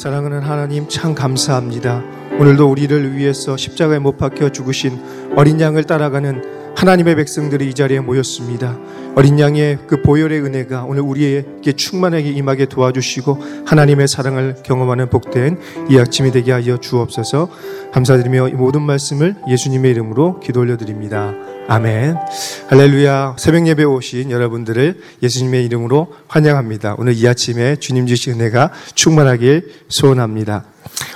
사랑하는 하나님 참 감사합니다. 오늘도 우리를 위해서 십자가에 못 박혀 죽으신 어린 양을 따라가는 하나님의 백성들이 이 자리에 모였습니다. 어린 양의 그 보혈의 은혜가 오늘 우리에게 충만하게 임하게 도와주시고 하나님의 사랑을 경험하는 복된 이 아침이 되게 하여 주옵소서 감사드리며 이 모든 말씀을 예수님의 이름으로 기도 올려드립니다. 아멘. 할렐루야. 새벽 예배 오신 여러분들을 예수님의 이름으로 환영합니다. 오늘 이 아침에 주님 주신 은혜가 충만하길 소원합니다.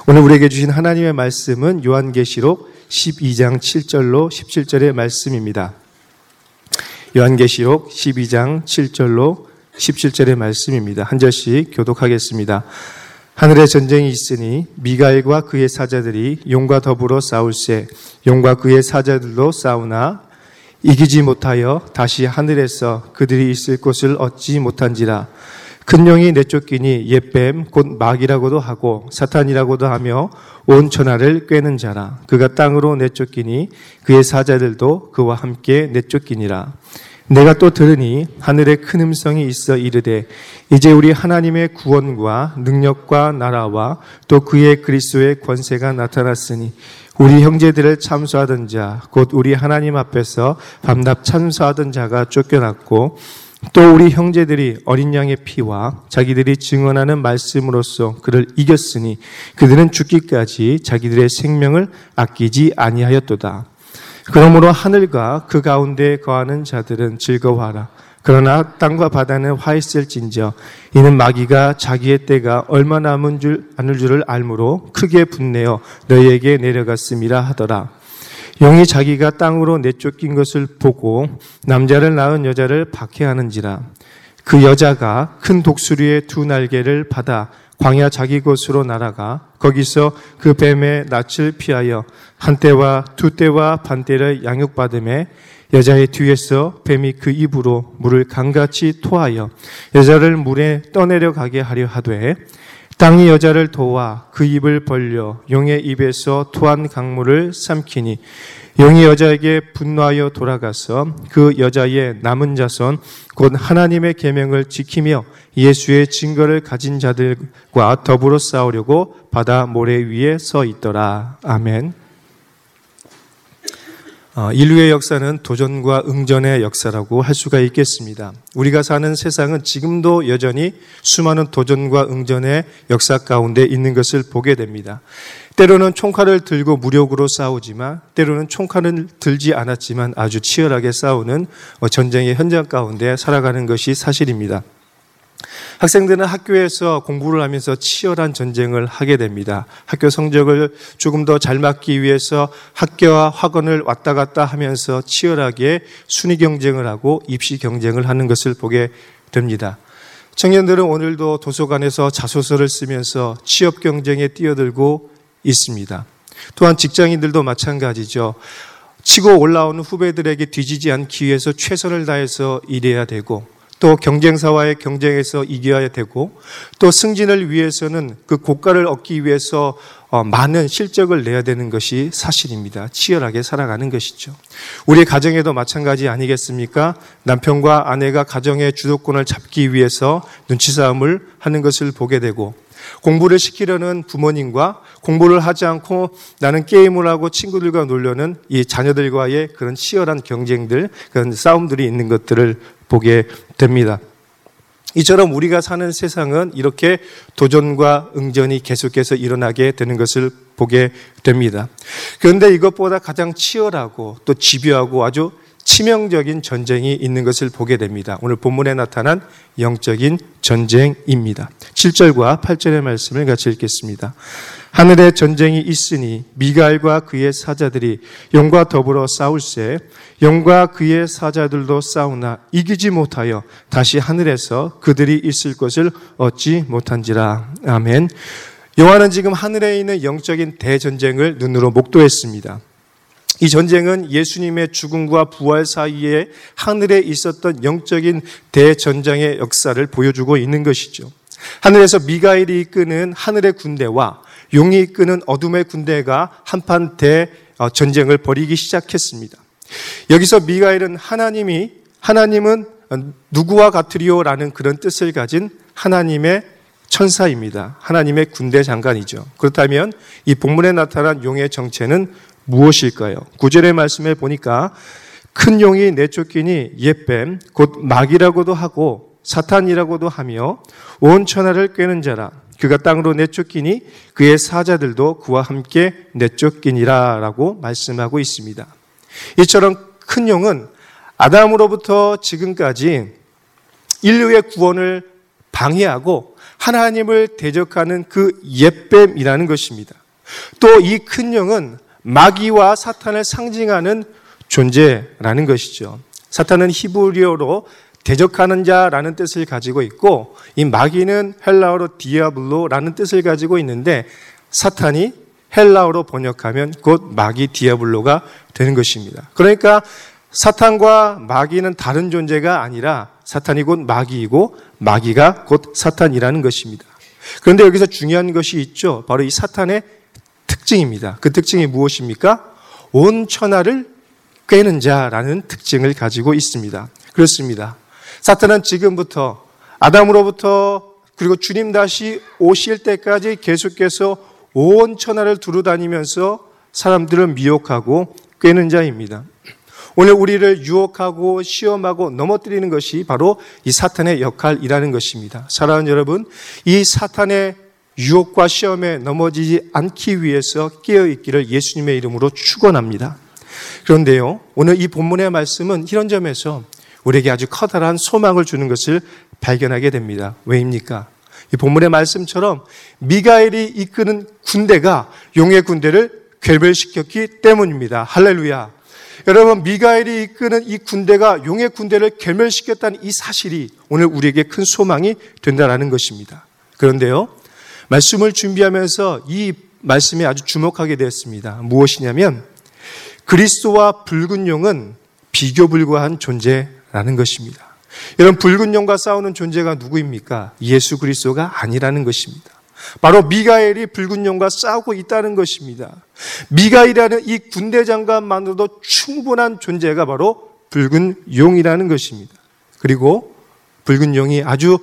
오늘 우리에게 주신 하나님의 말씀은 요한계시록 12장 7절로 17절의 말씀입니다. 요한계시록 12장 7절로 17절의 말씀입니다. 한 절씩 교독하겠습니다. 하늘에 전쟁이 있으니 미가엘과 그의 사자들이 용과 더불어 싸울세 용과 그의 사자들도 싸우나 이기지 못하여 다시 하늘에서 그들이 있을 곳을 얻지 못한지라. 큰 용이 내쫓기니 옛뱀 곧 마귀라고도 하고 사탄이라고도 하며 온 천하를 꿰는 자라. 그가 땅으로 내쫓기니 그의 사자들도 그와 함께 내쫓기니라. 내가 또 들으니 하늘에 큰 음성이 있어 이르되 이제 우리 하나님의 구원과 능력과 나라와 또 그의 그리스도의 권세가 나타났으니 우리 형제들을 참수하던 자, 곧 우리 하나님 앞에서 밤낮 참수하던 자가 쫓겨났고, 또 우리 형제들이 어린 양의 피와 자기들이 증언하는 말씀으로써 그를 이겼으니 그들은 죽기까지 자기들의 생명을 아끼지 아니하였도다. 그러므로 하늘과 그 가운데 거하는 자들은 즐거워하라. 그러나 땅과 바다는 화했을진저 이는 마귀가 자기의 때가 얼마 남은 줄 아는 줄을 알므로 크게 분내어 너희에게 내려갔음이라 하더라. 영이 자기가 땅으로 내쫓긴 것을 보고 남자를 낳은 여자를 박해하는지라 그 여자가 큰 독수리의 두 날개를 받아 광야 자기 곳으로 날아가 거기서 그 뱀의 낯을 피하여 한 때와 두 때와 반 때를 양육받음에 여자의 뒤에서 뱀이 그 입으로 물을 강같이 토하여 여자를 물에 떠내려 가게 하려 하되 땅이 여자를 도와 그 입을 벌려 용의 입에서 토한 강물을 삼키니 용이 여자에게 분노하여 돌아가서 그 여자의 남은 자손 곧 하나님의 계명을 지키며 예수의 증거를 가진 자들과 더불어 싸우려고 바다 모래 위에 서 있더라. 아멘. 어, 인류의 역사는 도전과 응전의 역사라고 할 수가 있겠습니다. 우리가 사는 세상은 지금도 여전히 수많은 도전과 응전의 역사 가운데 있는 것을 보게 됩니다. 때로는 총칼을 들고 무력으로 싸우지만 때로는 총칼을 들지 않았지만 아주 치열하게 싸우는 어, 전쟁의 현장 가운데 살아가는 것이 사실입니다. 학생들은 학교에서 공부를 하면서 치열한 전쟁을 하게 됩니다. 학교 성적을 조금 더 잘 맞기 위해서 학교와 학원을 왔다 갔다 하면서 치열하게 순위 경쟁을 하고 입시 경쟁을 하는 것을 보게 됩니다. 청년들은 오늘도 도서관에서 자소서를 쓰면서 취업 경쟁에 뛰어들고 있습니다. 또한 직장인들도 마찬가지죠. 치고 올라오는 후배들에게 뒤지지 않기 위해서 최선을 다해서 일해야 되고 또 경쟁사와의 경쟁에서 이겨야 되고 또 승진을 위해서는 그 고가를 얻기 위해서 어, 많은 실적을 내야 되는 것이 사실입니다. 치열하게 살아가는 것이죠. 우리 가정에도 마찬가지 아니겠습니까? 남편과 아내가 가정의 주도권을 잡기 위해서 눈치 싸움을 하는 것을 보게 되고 공부를 시키려는 부모님과 공부를 하지 않고 나는 게임을 하고 친구들과 놀려는 이 자녀들과의 그런 치열한 경쟁들, 그런 싸움들이 있는 것들을 보게 됩니다. 이처럼 우리가 사는 세상은 이렇게 도전과 응전이 계속해서 일어나게 되는 것을 보게 됩니다. 그런데 이것보다 가장 치열하고 또 집요하고 아주 치명적인 전쟁이 있는 것을 보게 됩니다. 오늘 본문에 나타난 영적인 전쟁입니다. 7절과 8절의 말씀을 같이 읽겠습니다. 하늘에 전쟁이 있으니 미갈과 그의 사자들이 영과 더불어 싸울세 영과 그의 사자들도 싸우나 이기지 못하여 다시 하늘에서 그들이 있을 것을 얻지 못한지라. 아멘. 요한은 지금 하늘에 있는 영적인 대전쟁을 눈으로 목도했습니다. 이 전쟁은 예수님의 죽음과 부활 사이에 하늘에 있었던 영적인 대전쟁의 역사를 보여주고 있는 것이죠. 하늘에서 미가엘이 이끄는 하늘의 군대와 용이 이끄는 어둠의 군대가 한판 대 전쟁을 벌이기 시작했습니다. 여기서 미가엘은 하나님이 하나님은 누구와 같으리오라는 그런 뜻을 가진 하나님의 천사입니다. 하나님의 군대 장관이죠. 그렇다면 이 본문에 나타난 용의 정체는 무엇일까요? 구절의 말씀에 보니까 큰 용이 내쫓기니 옛뱀 곧 마귀라고도 하고 사탄이라고도 하며 온 천하를 꿰는 자라 그가 땅으로 내쫓기니 그의 사자들도 그와 함께 내쫓기니라라고 말씀하고 있습니다. 이처럼 큰 용은 아담으로부터 지금까지 인류의 구원을 방해하고 하나님을 대적하는 그 옛뱀이라는 것입니다. 또 이 큰 용은 마귀와 사탄을 상징하는 존재라는 것이죠. 사탄은 히브리어로 대적하는 자라는 뜻을 가지고 있고 이 마귀는 헬라어로 디아블로라는 뜻을 가지고 있는데 사탄이 헬라어로 번역하면 곧 마귀 디아블로가 되는 것입니다. 그러니까 사탄과 마귀는 다른 존재가 아니라 사탄이 곧 마귀이고 마귀가 곧 사탄이라는 것입니다. 그런데 여기서 중요한 것이 있죠. 바로 이 사탄의 특징입니다. 그 특징이 무엇입니까? 온 천하를 꿰는 자라는 특징을 가지고 있습니다. 그렇습니다. 사탄은 지금부터 아담으로부터 그리고 주님 다시 오실 때까지 계속해서 온 천하를 두루 다니면서 사람들을 미혹하고 꿰는 자입니다. 오늘 우리를 유혹하고 시험하고 넘어뜨리는 것이 바로 이 사탄의 역할이라는 것입니다. 사랑하는 여러분, 이 사탄의 유혹과 시험에 넘어지지 않기 위해서 깨어 있기를 예수님의 이름으로 축원합니다. 그런데요, 오늘 이 본문의 말씀은 이런 점에서 우리에게 아주 커다란 소망을 주는 것을 발견하게 됩니다. 왜입니까? 이 본문의 말씀처럼 미가엘이 이끄는 군대가 용의 군대를 괴멸시켰기 때문입니다. 할렐루야. 여러분, 미가엘이 이끄는 이 군대가 용의 군대를 괴멸시켰다는 이 사실이 오늘 우리에게 큰 소망이 된다는 것입니다. 그런데요, 말씀을 준비하면서 이 말씀에 아주 주목하게 되었습니다. 무엇이냐면, 그리스도와 붉은 용은 비교 불과한 존재 라는 것입니다. 여러분, 붉은 용과 싸우는 존재가 누구입니까? 예수 그리스도가 아니라는 것입니다. 바로 미가엘이 붉은 용과 싸우고 있다는 것입니다. 미가엘이라는 이 군대 장관만으로도 충분한 존재가 바로 붉은 용이라는 것입니다. 그리고 붉은 용이 아주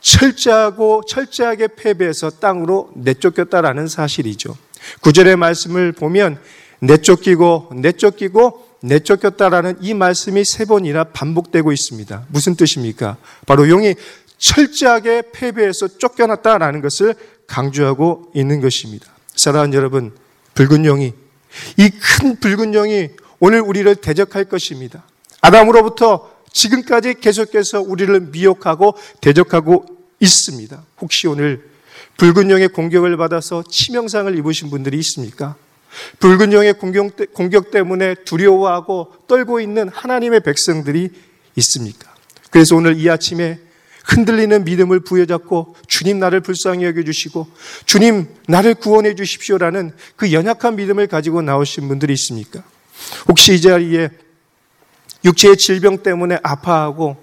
철저하고 철저하게 패배해서 땅으로 내쫓겼다라는 사실이죠. 구절의 말씀을 보면 내쫓기고 내쫓기고 내쫓겼다라는 이 말씀이 세 번이나 반복되고 있습니다. 무슨 뜻입니까? 바로 용이 철저하게 패배해서 쫓겨났다라는 것을 강조하고 있는 것입니다. 사랑하는 여러분, 붉은 영이 이 큰 붉은 영이 오늘 우리를 대적할 것입니다. 아담으로부터 지금까지 계속해서 우리를 미혹하고 대적하고 있습니다. 혹시 오늘 붉은 영의 공격을 받아서 치명상을 입으신 분들이 있습니까? 붉은 영의 공격, 때문에 두려워하고 떨고 있는 하나님의 백성들이 있습니까? 그래서 오늘 이 아침에 흔들리는 믿음을 부여잡고 주님 나를 불쌍히 여겨주시고 주님 나를 구원해 주십시오라는 그 연약한 믿음을 가지고 나오신 분들이 있습니까? 혹시 이 자리에 육체의 질병 때문에 아파하고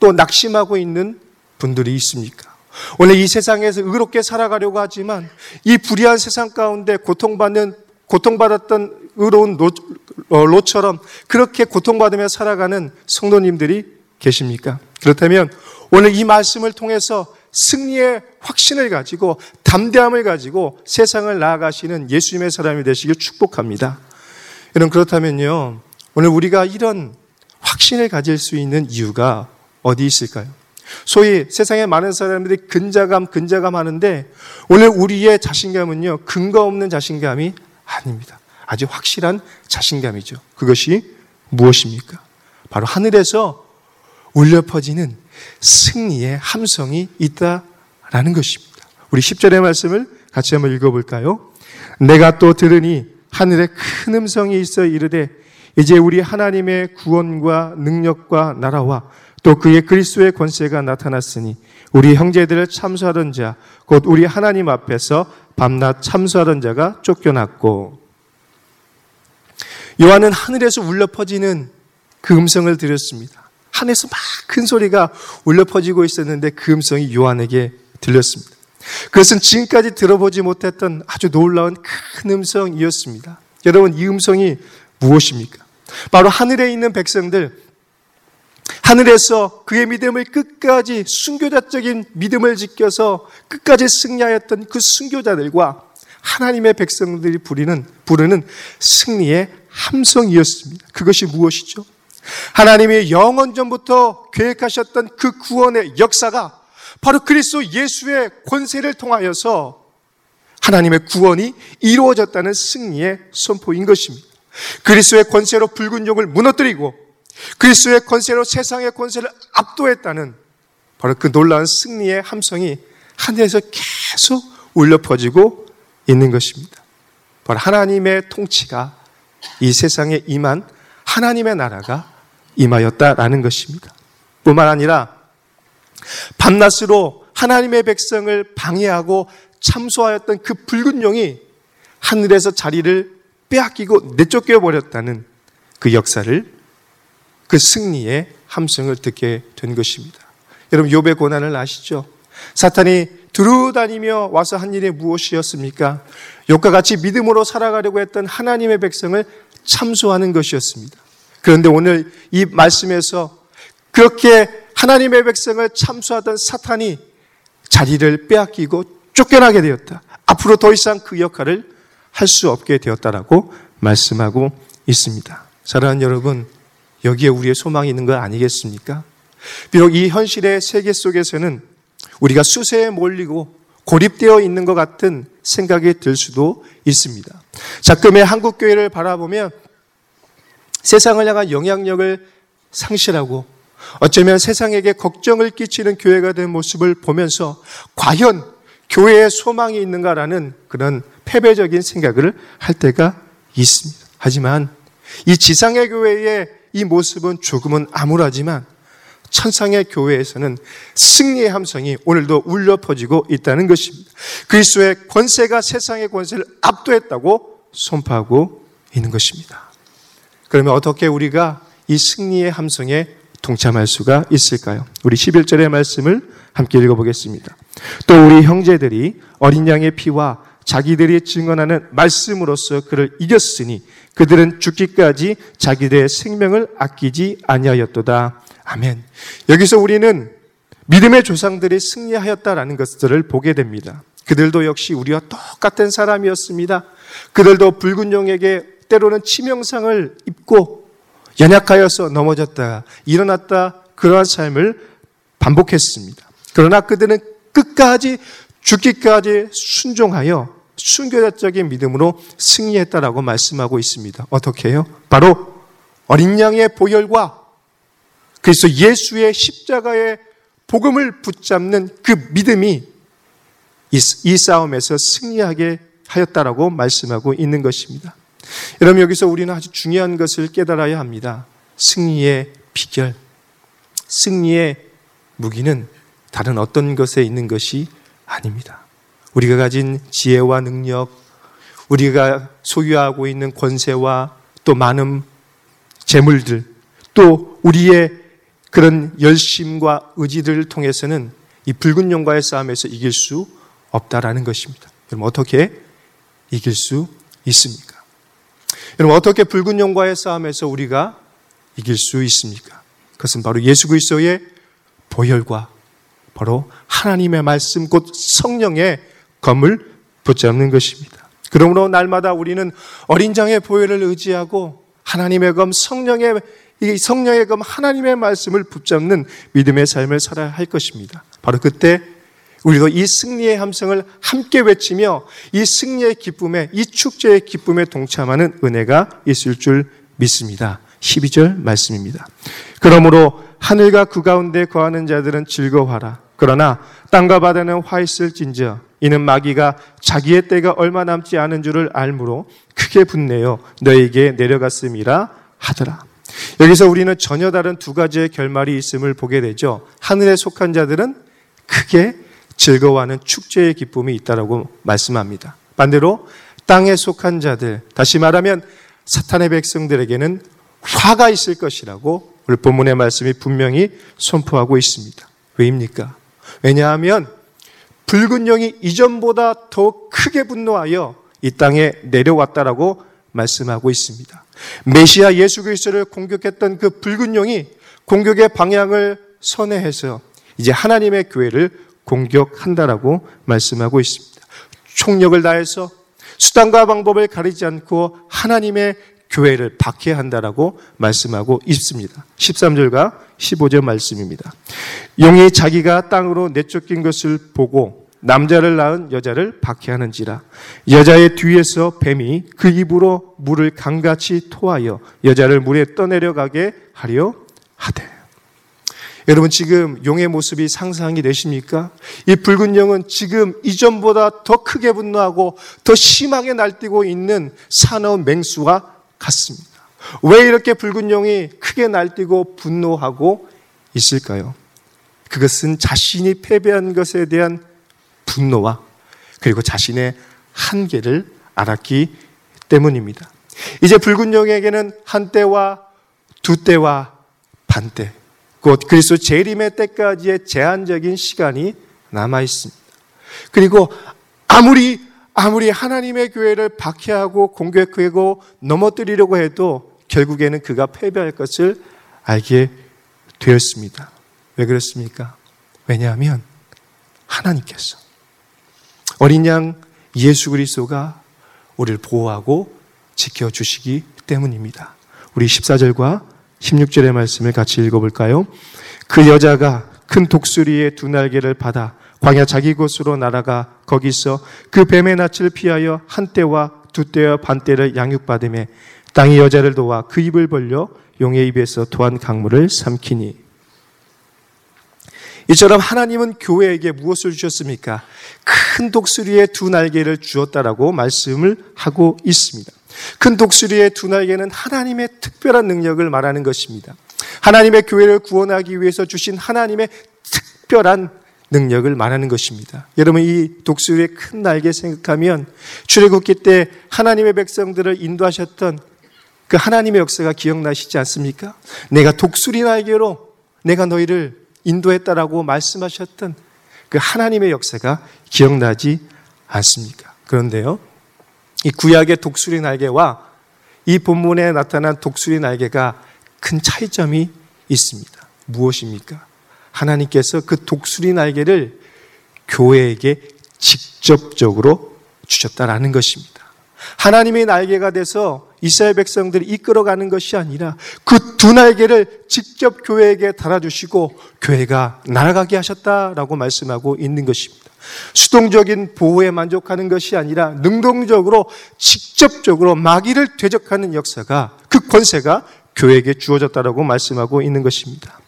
또 낙심하고 있는 분들이 있습니까? 오늘 이 세상에서 의롭게 살아가려고 하지만 이 불의한 세상 가운데 고통받는 고통받았던 의로운 로, 어, 로처럼 그렇게 고통받으며 살아가는 성도님들이 계십니까? 그렇다면 오늘 이 말씀을 통해서 승리의 확신을 가지고 담대함을 가지고 세상을 나아가시는 예수님의 사람이 되시길 축복합니다. 여러분 그렇다면요. 오늘 우리가 이런 확신을 가질 수 있는 이유가 어디 있을까요? 소위 세상에 많은 사람들이 근자감, 근자감 하는데 오늘 우리의 자신감은요, 근거 없는 자신감이 아닙니다. 아주 확실한 자신감이죠. 그것이 무엇입니까? 바로 하늘에서 울려 퍼지는 승리의 함성이 있다라는 것입니다. 우리 10절의 말씀을 같이 한번 읽어볼까요? 내가 또 들으니 하늘에 큰 음성이 있어 이르되 이제 우리 하나님의 구원과 능력과 나라와 또 그의 그리스도의 권세가 나타났으니 우리 형제들을 참수하던 자, 곧 우리 하나님 앞에서 밤낮 참수하던 자가 쫓겨났고 요한은 하늘에서 울려 퍼지는 그 음성을 들었습니다. 하늘에서 막 큰 소리가 울려 퍼지고 있었는데 그 음성이 요한에게 들렸습니다. 그것은 지금까지 들어보지 못했던 아주 놀라운 큰 음성이었습니다. 여러분, 이 음성이 무엇입니까? 바로 하늘에 있는 백성들, 하늘에서 그의 믿음을 끝까지 순교자적인 믿음을 지켜서 끝까지 승리하였던 그 순교자들과 하나님의 백성들이 부리는 부르는 승리의 함성이었습니다. 그것이 무엇이죠? 하나님이 영원 전부터 계획하셨던 그 구원의 역사가 바로 그리스도 예수의 권세를 통하여서 하나님의 구원이 이루어졌다는 승리의 선포인 것입니다. 그리스도의 권세로 붉은 용을 무너뜨리고 그리스도의 권세로 세상의 권세를 압도했다는 바로 그 놀라운 승리의 함성이 하늘에서 계속 울려 퍼지고 있는 것입니다. 바로 하나님의 통치가 이 세상에 임한 하나님의 나라가 임하였다라는 것입니다. 뿐만 아니라 밤낮으로 하나님의 백성을 방해하고 참소하였던 그 붉은 용이 하늘에서 자리를 빼앗기고 내쫓겨 버렸다는 그 역사를 그 승리의 함성을 듣게 된 것입니다. 여러분 욥의 고난을 아시죠? 사탄이 두루다니며 와서 한 일이 무엇이었습니까? 욥과 같이 믿음으로 살아가려고 했던 하나님의 백성을 참소하는 것이었습니다. 그런데 오늘 이 말씀에서 그렇게 하나님의 백성을 참소하던 사탄이 자리를 빼앗기고 쫓겨나게 되었다. 앞으로 더 이상 그 역할을 할 수 없게 되었다라고 말씀하고 있습니다. 사랑하는 여러분, 여기에 우리의 소망이 있는 거 아니겠습니까? 비록 이 현실의 세계 속에서는 우리가 수세에 몰리고 고립되어 있는 것 같은 생각이 들 수도 있습니다. 자금의 한국교회를 바라보면 세상을 향한 영향력을 상실하고 어쩌면 세상에게 걱정을 끼치는 교회가 된 모습을 보면서 과연 교회에 소망이 있는가라는 그런 패배적인 생각을 할 때가 있습니다. 하지만 이 지상의 교회의 이 모습은 조금은 암울하지만 천상의 교회에서는 승리의 함성이 오늘도 울려 퍼지고 있다는 것입니다. 그리스도의 권세가 세상의 권세를 압도했다고 선포하고 있는 것입니다. 그러면 어떻게 우리가 이 승리의 함성에 동참할 수가 있을까요? 우리 11절의 말씀을 함께 읽어보겠습니다. 또 우리 형제들이 어린 양의 피와 자기들이 증언하는 말씀으로서 그를 이겼으니 그들은 죽기까지 자기들의 생명을 아끼지 아니하였도다. 아멘. 여기서 우리는 믿음의 조상들이 승리하였다라는 것들을 보게 됩니다. 그들도 역시 우리와 똑같은 사람이었습니다. 그들도 붉은 용에게 때로는 치명상을 입고 연약하여서 넘어졌다, 일어났다, 그러한 삶을 반복했습니다. 그러나 그들은 끝까지 죽기까지 순종하여 순교자적인 믿음으로 승리했다라고 말씀하고 있습니다. 어떻게 해요? 바로 어린 양의 보혈과 그래서 예수의 십자가의 복음을 붙잡는 그 믿음이 이, 싸움에서 승리하게 하였다라고 말씀하고 있는 것입니다. 여러분 여기서 우리는 아주 중요한 것을 깨달아야 합니다. 승리의 비결, 승리의 무기는 다른 어떤 것에 있는 것이 아닙니다. 우리가 가진 지혜와 능력, 우리가 소유하고 있는 권세와 또 많은 재물들, 또 우리의 그런 열심과 의지들을 통해서는 이 붉은 용과의 싸움에서 이길 수 없다라는 것입니다. 그럼 어떻게 이길 수 있습니까? 여러분 어떻게 붉은 용과의 싸움에서 우리가 이길 수 있습니까? 그것은 바로 예수 그리스도의 보혈과 바로 하나님의 말씀 곧 성령의 검을 붙잡는 것입니다. 그러므로 날마다 우리는 어린 장의 보혈을 의지하고 하나님의 검 성령의 이 성령의 검 하나님의 말씀을 붙잡는 믿음의 삶을 살아야 할 것입니다. 바로 그때 우리도 이 승리의 함성을 함께 외치며 이 승리의 기쁨에 이 축제의 기쁨에 동참하는 은혜가 있을 줄 믿습니다. 12절 말씀입니다. 그러므로 하늘과 그 가운데 거하는 자들은 즐거워하라. 그러나 땅과 바다는 화 있을진저 이는 마귀가 자기의 때가 얼마 남지 않은 줄을 알므로 크게 분내어 너에게 내려갔음이라 하더라. 여기서 우리는 전혀 다른 두 가지의 결말이 있음을 보게 되죠. 하늘에 속한 자들은 크게 즐거워하는 축제의 기쁨이 있다라고 말씀합니다. 반대로 땅에 속한 자들, 다시 말하면 사탄의 백성들에게는 화가 있을 것이라고 오늘 본문의 말씀이 분명히 선포하고 있습니다. 왜입니까? 왜냐하면 붉은 영이 이전보다 더 크게 분노하여 이 땅에 내려왔다라고 말씀하고 있습니다. 메시아 예수 그리스도를 공격했던 그 붉은 용이 공격의 방향을 선회해서 이제 하나님의 교회를 공격한다라고 말씀하고 있습니다. 총력을 다해서 수단과 방법을 가리지 않고 하나님의 교회를 박해한다라고 말씀하고 있습니다. 13절과 15절 말씀입니다. 용이 자기가 땅으로 내쫓긴 것을 보고 남자를 낳은 여자를 박해하는지라 여자의 뒤에서 뱀이 그 입으로 물을 강같이 토하여 여자를 물에 떠내려가게 하려 하되 여러분 지금 용의 모습이 상상이 되십니까? 이 붉은 용은 지금 이전보다 더 크게 분노하고 더 심하게 날뛰고 있는 사나운 맹수와 같습니다. 왜 이렇게 붉은 용이 크게 날뛰고 분노하고 있을까요? 그것은 자신이 패배한 것에 대한 분노와 그리고 자신의 한계를 알았기 때문입니다. 이제 붉은 용에게는 한 때와 두 때와 반 때, 곧 그리스도 재림의 때까지의 제한적인 시간이 남아 있습니다. 그리고 아무리 아무리 하나님의 교회를 박해하고 공격하고 넘어뜨리려고 해도 결국에는 그가 패배할 것을 알게 되었습니다. 왜 그렇습니까? 왜냐하면 하나님께서 어린 양 예수 그리스도가 우리를 보호하고 지켜 주시기 때문입니다. 우리 14절과 16절의 말씀을 같이 읽어볼까요? 그 여자가 큰 독수리의 두 날개를 받아 광야 자기 곳으로 날아가 거기서 그 뱀의 낯을 피하여 한 때와 두 때와 반 때를 양육받음에 땅이 여자를 도와 그 입을 벌려 용의 입에서 토한 강물을 삼키니 이처럼 하나님은 교회에게 무엇을 주셨습니까? 큰 독수리의 두 날개를 주었다라고 말씀을 하고 있습니다. 큰 독수리의 두 날개는 하나님의 특별한 능력을 말하는 것입니다. 하나님의 교회를 구원하기 위해서 주신 하나님의 특별한 능력을 말하는 것입니다. 여러분 이 독수리의 큰 날개 생각하면 출애굽기 때 하나님의 백성들을 인도하셨던 그 하나님의 역사가 기억나시지 않습니까? 내가 독수리 날개로 내가 너희를 인도했다라고 말씀하셨던 그 하나님의 역사가 기억나지 않습니까? 그런데요. 이 구약의 독수리 날개와 이 본문에 나타난 독수리 날개가 큰 차이점이 있습니다. 무엇입니까? 하나님께서 그 독수리 날개를 교회에게 직접적으로 주셨다라는 것입니다. 하나님의 날개가 돼서 이스라엘 백성들이 이끌어가는 것이 아니라 그 두 날개를 직접 교회에게 달아주시고 교회가 날아가게 하셨다라고 말씀하고 있는 것입니다. 수동적인 보호에 만족하는 것이 아니라 능동적으로 직접적으로 마귀를 대적하는 역사가 그 권세가 교회에게 주어졌다라고 말씀하고 있는 것입니다.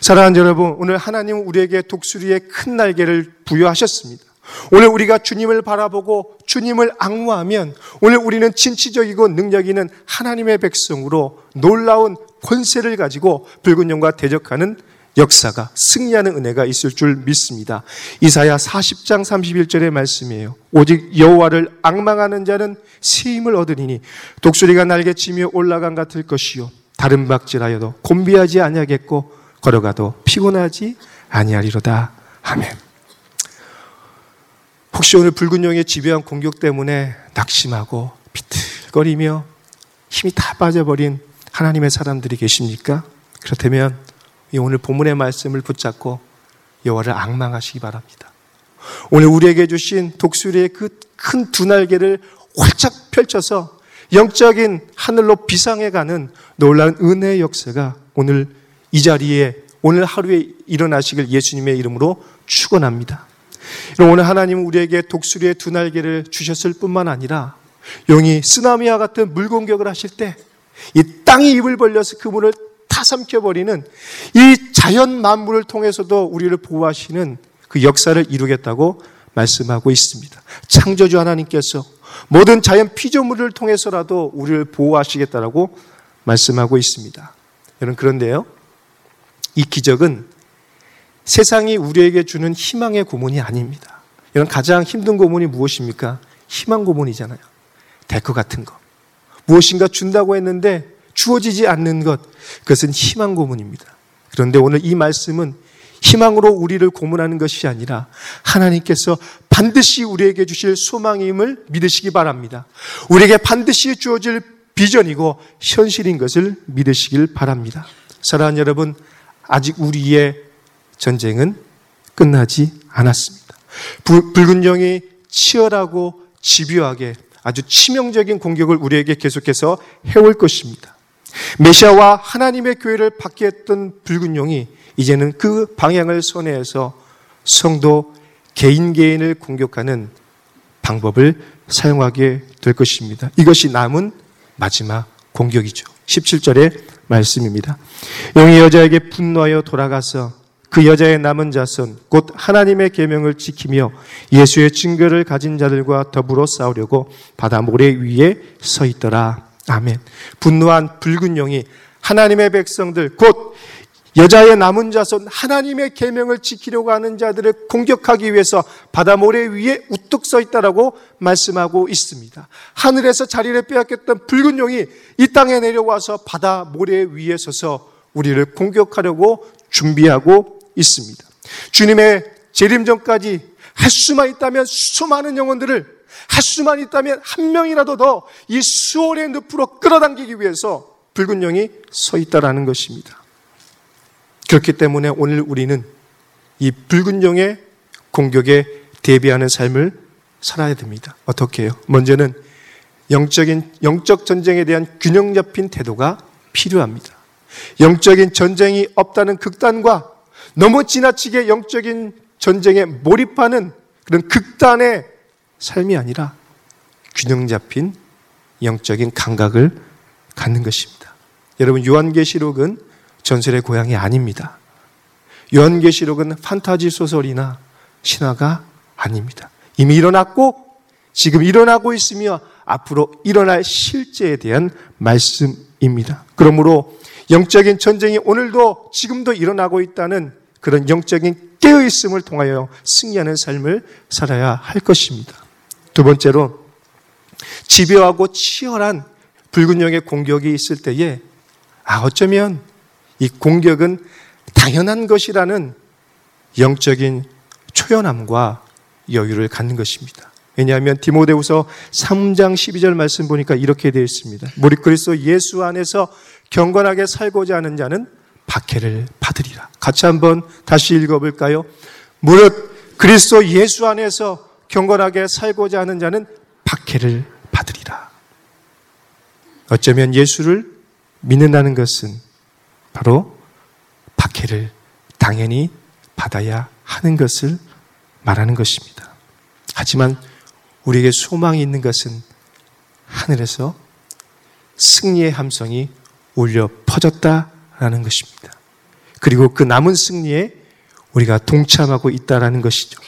사랑하는 여러분, 오늘 하나님은 우리에게 독수리의 큰 날개를 부여하셨습니다. 오늘 우리가 주님을 바라보고 주님을 악무하면 오늘 우리는 진취적이고 능력 있는 하나님의 백성으로 놀라운 권세를 가지고 붉은 영과 대적하는 역사가 승리하는 은혜가 있을 줄 믿습니다. 이사야 40장 31절의 말씀이에요. 오직 여호와를 악망하는 자는 새 힘을 얻으리니 독수리가 날개 치며 올라간 같을 것이요 다른 박질하여도 곤비하지 아니하겠고 걸어가도 피곤하지 아니하리로다. 아멘. 혹시 오늘 붉은 용의 지배한 공격 때문에 낙심하고 비틀거리며 힘이 다 빠져버린 하나님의 사람들이 계십니까? 그렇다면 오늘 본문의 말씀을 붙잡고 여호와를 악망하시기 바랍니다. 오늘 우리에게 주신 독수리의 그 큰 두 날개를 활짝 펼쳐서 영적인 하늘로 비상해 가는 놀라운 은혜의 역사가 오늘 이 자리에 오늘 하루에 일어나시길 예수님의 이름으로 축원합니다. 오늘 하나님은 우리에게 독수리의 두 날개를 주셨을 뿐만 아니라 용이 쓰나미와 같은 물공격을 하실 때 이 땅이 입을 벌려서 그 문을 타삼켜버리는 이 자연 만물을 통해서도 우리를 보호하시는 그 역사를 이루겠다고 말씀하고 있습니다. 창조주 하나님께서 모든 자연 피조물을 통해서라도 우리를 보호하시겠다라고 말씀하고 있습니다. 여러분 그런데요. 이 기적은 세상이 우리에게 주는 희망의 고문이 아닙니다. 이런 가장 힘든 고문이 무엇입니까? 희망 고문이잖아요. 데크 같은 거. 무엇인가 준다고 했는데 주어지지 않는 것. 그것은 희망 고문입니다. 그런데 오늘 이 말씀은 희망으로 우리를 고문하는 것이 아니라 하나님께서 반드시 우리에게 주실 소망임을 믿으시기 바랍니다. 우리에게 반드시 주어질 비전이고 현실인 것을 믿으시길 바랍니다. 사랑하는 여러분, 아직 우리의 전쟁은 끝나지 않았습니다. 붉은 영이 치열하고 집요하게 아주 치명적인 공격을 우리에게 계속해서 해올 것입니다. 메시아와 하나님의 교회를 받게 했던 붉은 용이 이제는 그 방향을 선회해서 성도 개인 개인을 공격하는 방법을 사용하게 될 것입니다. 이것이 남은 마지막 공격이죠. 17절의 말씀입니다. 용이 여자에게 분노하여 돌아가서 그 여자의 남은 자손 곧 하나님의 계명을 지키며 예수의 증거를 가진 자들과 더불어 싸우려고 바다 모래 위에 서 있더라. 아멘. 분노한 붉은 용이 하나님의 백성들 곧 여자의 남은 자손 하나님의 계명을 지키려고 하는 자들을 공격하기 위해서 바다 모래 위에 우뚝 서 있다라고 말씀하고 있습니다. 하늘에서 자리를 빼앗겼던 붉은 용이 이 땅에 내려와서 바다 모래 위에 서서 우리를 공격하려고 준비하고 있습니다. 주님의 재림 전까지 할 수만 있다면 수많은 영혼들을 할 수만 있다면 한 명이라도 더 이 수월의 늪으로 끌어당기기 위해서 붉은 영이 서 있다라는 것입니다. 그렇기 때문에 오늘 우리는 이 붉은 영의 공격에 대비하는 삶을 살아야 됩니다. 어떻게 해요? 먼저는 영적인, 영적 전쟁에 대한 균형 잡힌 태도가 필요합니다. 영적인 전쟁이 없다는 극단과 너무 지나치게 영적인 전쟁에 몰입하는 그런 극단의 삶이 아니라 균형 잡힌 영적인 감각을 갖는 것입니다. 여러분, 요한계시록은 전설의 고향이 아닙니다. 요한계시록은 판타지 소설이나 신화가 아닙니다. 이미 일어났고 지금 일어나고 있으며 앞으로 일어날 실제에 대한 말씀입니다. 그러므로 영적인 전쟁이 오늘도 지금도 일어나고 있다는 그런 영적인 깨어있음을 통하여 승리하는 삶을 살아야 할 것입니다. 두 번째로 집요하고 치열한 붉은 영의 공격이 있을 때에 아 어쩌면 이 공격은 당연한 것이라는 영적인 초연함과 여유를 갖는 것입니다. 왜냐하면 디모데후서 3장 12절 말씀 보니까 이렇게 되어 있습니다. 무리 그리스도 예수 안에서 경건하게 살고자 하는 자는 박해를 받으리라. 같이 한번 다시 읽어볼까요? 무릇 그리스도 예수 안에서 경건하게 살고자 하는 자는 박해를 받으리라. 어쩌면 예수를 믿는다는 것은 바로 박해를 당연히 받아야 하는 것을 말하는 것입니다. 하지만 우리에게 소망이 있는 것은 하늘에서 승리의 함성이 울려 퍼졌다 라는 것입니다. 그리고 그 남은 승리에 우리가 동참하고 있다라는 것이죠.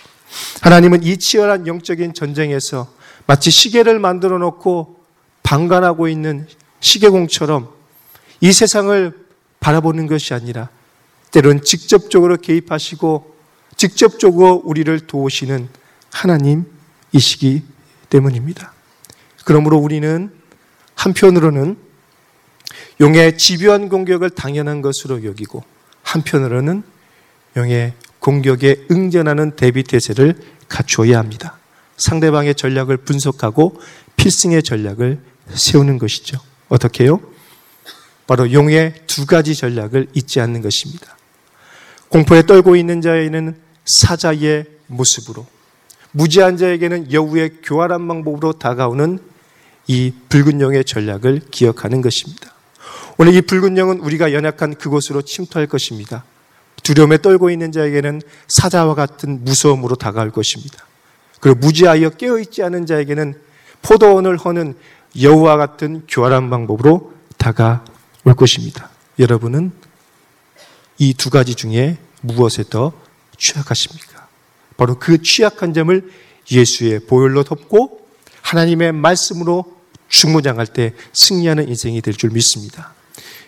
하나님은 이 치열한 영적인 전쟁에서 마치 시계를 만들어 놓고 방관하고 있는 시계공처럼 이 세상을 바라보는 것이 아니라 때론 직접적으로 개입하시고 직접적으로 우리를 도우시는 하나님이시기 때문입니다. 그러므로 우리는 한편으로는 용의 집요한 공격을 당연한 것으로 여기고 한편으로는 용의 공격에 응전하는 대비 태세를 갖추어야 합니다. 상대방의 전략을 분석하고 필승의 전략을 세우는 것이죠. 어떻게 해요? 바로 용의 두 가지 전략을 잊지 않는 것입니다. 공포에 떨고 있는 자에게는 사자의 모습으로, 무지한 자에게는 여우의 교활한 방법으로 다가오는 이 붉은 용의 전략을 기억하는 것입니다. 오늘 이 붉은 영은 우리가 연약한 그곳으로 침투할 것입니다. 두려움에 떨고 있는 자에게는 사자와 같은 무서움으로 다가올 것입니다. 그리고 무지하여 깨어있지 않은 자에게는 포도원을 허는 여우와 같은 교활한 방법으로 다가올 것입니다. 여러분은 이 두 가지 중에 무엇에 더 취약하십니까? 바로 그 취약한 점을 예수의 보혈로 덮고 하나님의 말씀으로 중무장할 때 승리하는 인생이 될 줄 믿습니다.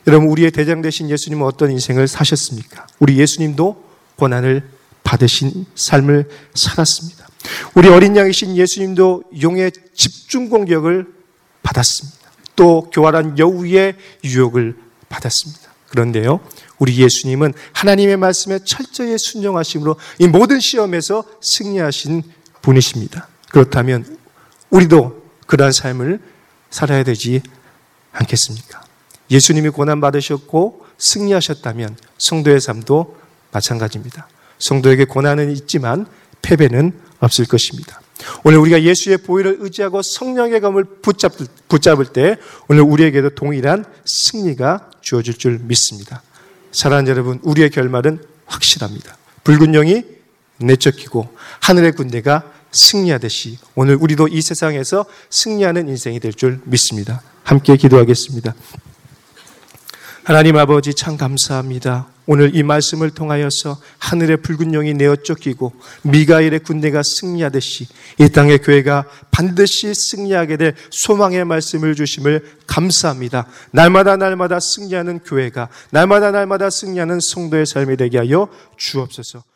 여러분, 우리의 대장 되신 예수님은 어떤 인생을 사셨습니까? 우리 예수님도 고난을 받으신 삶을 살았습니다. 우리 어린 양이신 예수님도 용의 집중 공격을 받았습니다. 또 교활한 여우의 유혹을 받았습니다. 그런데요, 우리 예수님은 하나님의 말씀에 철저히 순종하심으로 이 모든 시험에서 승리하신 분이십니다. 그렇다면 우리도 그러한 삶을 살아야 되지 않겠습니까? 예수님이 고난 받으셨고 승리하셨다면 성도의 삶도 마찬가지입니다. 성도에게 고난은 있지만 패배는 없을 것입니다. 오늘 우리가 예수의 보혈을 의지하고 성령의 검을 붙잡을, 붙잡을 때 오늘 우리에게도 동일한 승리가 주어질 줄 믿습니다. 사랑하는 여러분, 우리의 결말은 확실합니다. 붉은 영이 내쫓기고 하늘의 군대가 승리하듯이 오늘 우리도 이 세상에서 승리하는 인생이 될 줄 믿습니다. 함께 기도하겠습니다. 하나님 아버지 참 감사합니다. 오늘 이 말씀을 통하여서 하늘의 붉은 영이 내어 쫓기고 미가엘의 군대가 승리하듯이 이 땅의 교회가 반드시 승리하게 될 소망의 말씀을 주심을 감사합니다. 날마다 날마다 승리하는 교회가 날마다 날마다 승리하는 성도의 삶이 되게 하여 주옵소서.